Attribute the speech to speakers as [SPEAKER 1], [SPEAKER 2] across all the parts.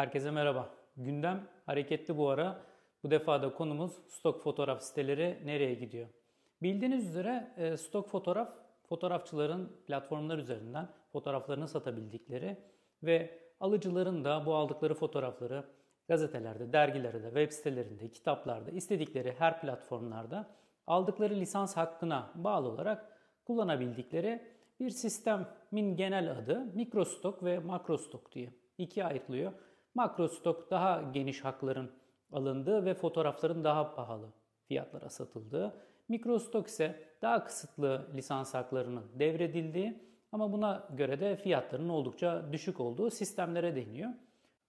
[SPEAKER 1] Herkese merhaba. Gündem hareketli bu ara. Bu defa da konumuz stok fotoğraf siteleri nereye gidiyor? Bildiğiniz üzere e, stok fotoğraf fotoğrafçıların platformlar üzerinden fotoğraflarını satabildikleri ve alıcıların da bu aldıkları fotoğrafları gazetelerde, dergilerde, web sitelerinde, kitaplarda, istedikleri her platformlarda aldıkları lisans hakkına bağlı olarak kullanabildikleri bir sistemin genel adı mikrostok ve makrostok diye ikiye ayrılıyor. Makrostok daha geniş hakların alındığı ve fotoğrafların daha pahalı fiyatlara satıldığı. Mikrostok ise daha kısıtlı lisans haklarının devredildiği ama buna göre de fiyatların oldukça düşük olduğu sistemlere deniyor.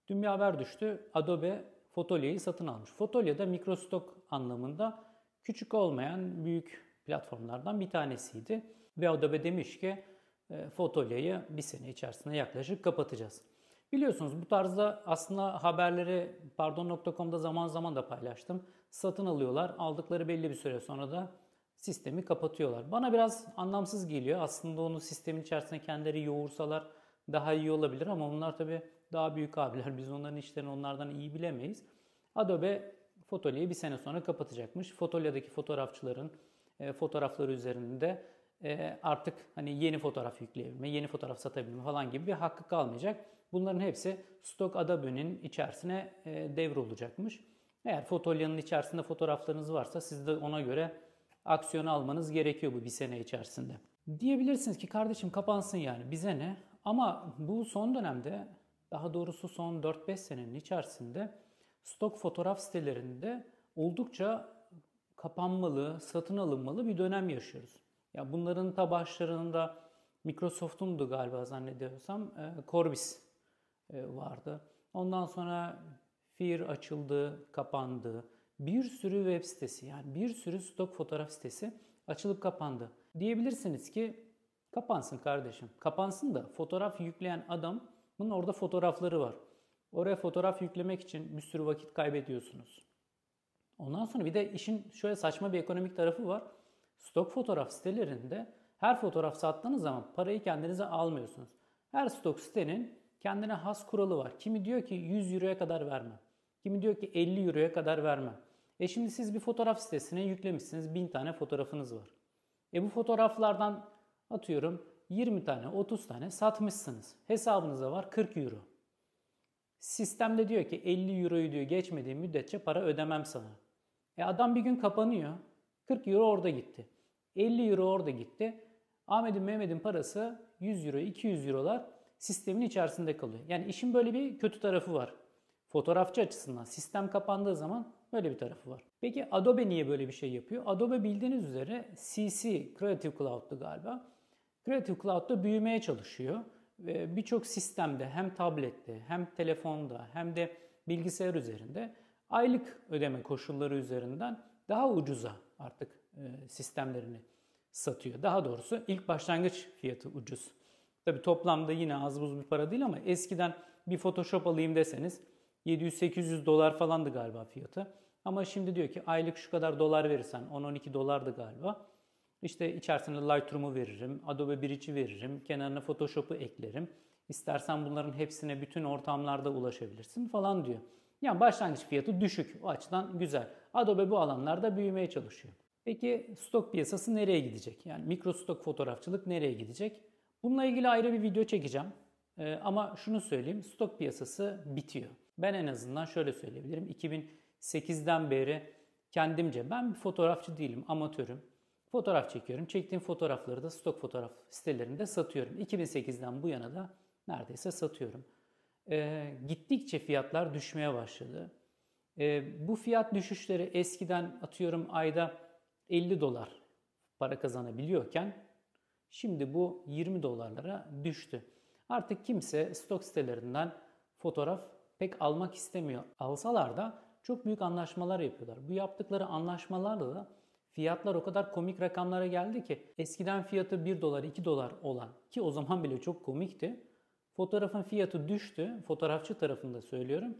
[SPEAKER 1] Dün bir haber düştü. Adobe Fotolia'yı satın almış. Fotolia da mikrostok anlamında küçük olmayan büyük platformlardan bir tanesiydi. Ve Adobe demiş ki e, Fotolia'yı bir sene içerisinde yaklaşık kapatacağız. Biliyorsunuz bu tarzda aslında haberleri pardon.com'da zaman zaman da paylaştım. Satın alıyorlar. Aldıkları belli bir süre sonra da sistemi kapatıyorlar. Bana biraz anlamsız geliyor. Aslında onu sistemin içerisinde kendileri yoğursalar daha iyi olabilir ama onlar tabii daha büyük abiler. Biz onların işlerini onlardan iyi bilemeyiz. Adobe Fotolia'yı bir sene sonra kapatacakmış. Fotolia'daki fotoğrafçıların e, fotoğrafları üzerinde artık hani yeni fotoğraf yükleyebilme, yeni fotoğraf satabilme falan gibi bir hakkı kalmayacak. Bunların hepsi Stock Adobe'nin içerisine e, devrolacakmış. Eğer Fotolia'nın içerisinde fotoğraflarınız varsa siz de ona göre aksiyon almanız gerekiyor bu bir sene içerisinde. Diyebilirsiniz ki kardeşim kapansın yani bize ne? Ama bu son dönemde daha doğrusu son 4-5 senenin içerisinde stok fotoğraf sitelerinde oldukça kapanmalı, satın alınmalı bir dönem yaşıyoruz. Ya bunların ta başlarında Microsoft'un galiba zannediyorsam e, Corbis e, vardı. Ondan sonra Fear açıldı, kapandı. Bir sürü web sitesi yani bir sürü stok fotoğraf sitesi açılıp kapandı. Diyebilirsiniz ki kapansın kardeşim. Kapansın da fotoğraf yükleyen adamın orada fotoğrafları var. Oraya fotoğraf yüklemek için bir sürü vakit kaybediyorsunuz. Ondan sonra bir de işin şöyle saçma bir ekonomik tarafı var. Stok fotoğraf sitelerinde her fotoğraf sattığınız zaman parayı kendinize almıyorsunuz. Her stok sitenin kendine has kuralı var. Kimi diyor ki 100 euroya kadar verme. Kimi diyor ki 50 euroya kadar verme. E şimdi siz bir fotoğraf sitesine yüklemişsiniz 1000 tane fotoğrafınız var. E bu fotoğraflardan atıyorum 20 tane 30 tane satmışsınız. Hesabınıza var 40 euro. Sistemde diyor ki 50 euroyu diyor geçmediği müddetçe para ödemem sana. E adam bir gün kapanıyor. 40 euro orada gitti. 50 euro orada gitti. Ahmet'in Mehmet'in parası 100 euro 200 eurolar sistemin içerisinde kalıyor. Yani işin böyle bir kötü tarafı var. Fotoğrafçı açısından sistem kapandığı zaman böyle bir tarafı var. Peki Adobe niye böyle bir şey yapıyor? Adobe bildiğiniz üzere CC, Creative Cloud'du galiba. Creative Cloud'da büyümeye çalışıyor. Ve birçok sistemde hem tablette hem telefonda hem de bilgisayar üzerinde aylık ödeme koşulları üzerinden daha ucuza artık sistemlerini satıyor. Daha doğrusu ilk başlangıç fiyatı ucuz. Tabi toplamda yine az buz bir para değil ama eskiden bir Photoshop alayım deseniz 700-800 dolar falandı galiba fiyatı. Ama şimdi diyor ki aylık şu kadar dolar verirsen 10-12 dolardı galiba. İşte içerisine Lightroom'u veririm, Adobe Bridge'i veririm, kenarına Photoshop'u eklerim. İstersen bunların hepsine bütün ortamlarda ulaşabilirsin falan diyor. Yani başlangıç fiyatı düşük. O açıdan güzel. Adobe bu alanlarda büyümeye çalışıyor. Peki stok piyasası nereye gidecek? Yani mikro stok fotoğrafçılık nereye gidecek? Bununla ilgili ayrı bir video çekeceğim. Ee, ama şunu söyleyeyim, stok piyasası bitiyor. Ben en azından şöyle söyleyebilirim. 2008'den beri kendimce, ben bir fotoğrafçı değilim, amatörüm. Fotoğraf çekiyorum. Çektiğim fotoğrafları da stok fotoğraf sitelerinde satıyorum. 2008'den bu yana da neredeyse satıyorum. Ee, gittikçe fiyatlar düşmeye başladı. Ee, bu fiyat düşüşleri eskiden atıyorum ayda 50 dolar para kazanabiliyorken Şimdi bu 20 dolarlara düştü. Artık kimse stok sitelerinden fotoğraf pek almak istemiyor. Alsalar da çok büyük anlaşmalar yapıyorlar. Bu yaptıkları anlaşmalarla da fiyatlar o kadar komik rakamlara geldi ki eskiden fiyatı 1 dolar 2 dolar olan ki o zaman bile çok komikti. Fotoğrafın fiyatı düştü. Fotoğrafçı tarafında söylüyorum.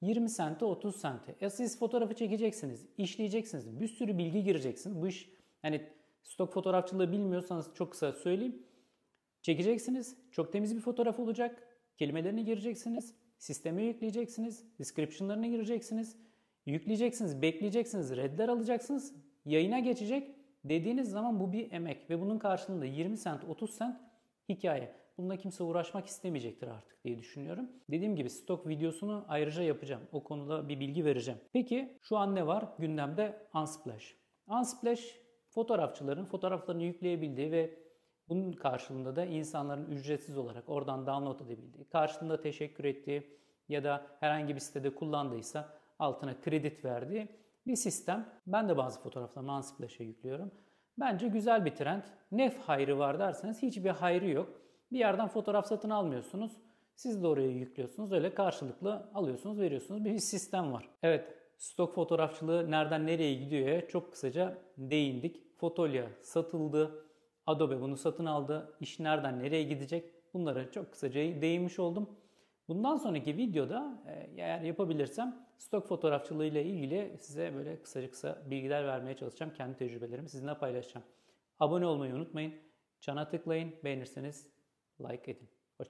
[SPEAKER 1] 20 sente 30 sente. E siz fotoğrafı çekeceksiniz, işleyeceksiniz, bir sürü bilgi gireceksiniz. Bu iş hani Stok fotoğrafçılığı bilmiyorsanız çok kısa söyleyeyim. Çekeceksiniz. Çok temiz bir fotoğraf olacak. Kelimelerini gireceksiniz. Sisteme yükleyeceksiniz. Description'larına gireceksiniz. Yükleyeceksiniz, bekleyeceksiniz, redler alacaksınız. Yayına geçecek. Dediğiniz zaman bu bir emek ve bunun karşılığında 20 cent, 30 cent hikaye. Bununla kimse uğraşmak istemeyecektir artık diye düşünüyorum. Dediğim gibi stok videosunu ayrıca yapacağım. O konuda bir bilgi vereceğim. Peki şu an ne var? Gündemde Unsplash. Unsplash fotoğrafçıların fotoğraflarını yükleyebildiği ve bunun karşılığında da insanların ücretsiz olarak oradan download edebildiği, karşılığında teşekkür ettiği ya da herhangi bir sitede kullandıysa altına kredi verdiği bir sistem. Ben de bazı fotoğraflarımı Unsplash'e yüklüyorum. Bence güzel bir trend. Ne hayrı var derseniz hiçbir hayrı yok. Bir yerden fotoğraf satın almıyorsunuz. Siz de oraya yüklüyorsunuz. Öyle karşılıklı alıyorsunuz, veriyorsunuz. Bir sistem var. Evet, stok fotoğrafçılığı nereden nereye gidiyor çok kısaca değindik. Fotolya satıldı. Adobe bunu satın aldı. İş nereden nereye gidecek? Bunlara çok kısaca değinmiş oldum. Bundan sonraki videoda e, eğer yapabilirsem stok fotoğrafçılığı ile ilgili size böyle kısaca kısa bilgiler vermeye çalışacağım. Kendi tecrübelerimi sizinle paylaşacağım. Abone olmayı unutmayın. Çana tıklayın. Beğenirseniz like it.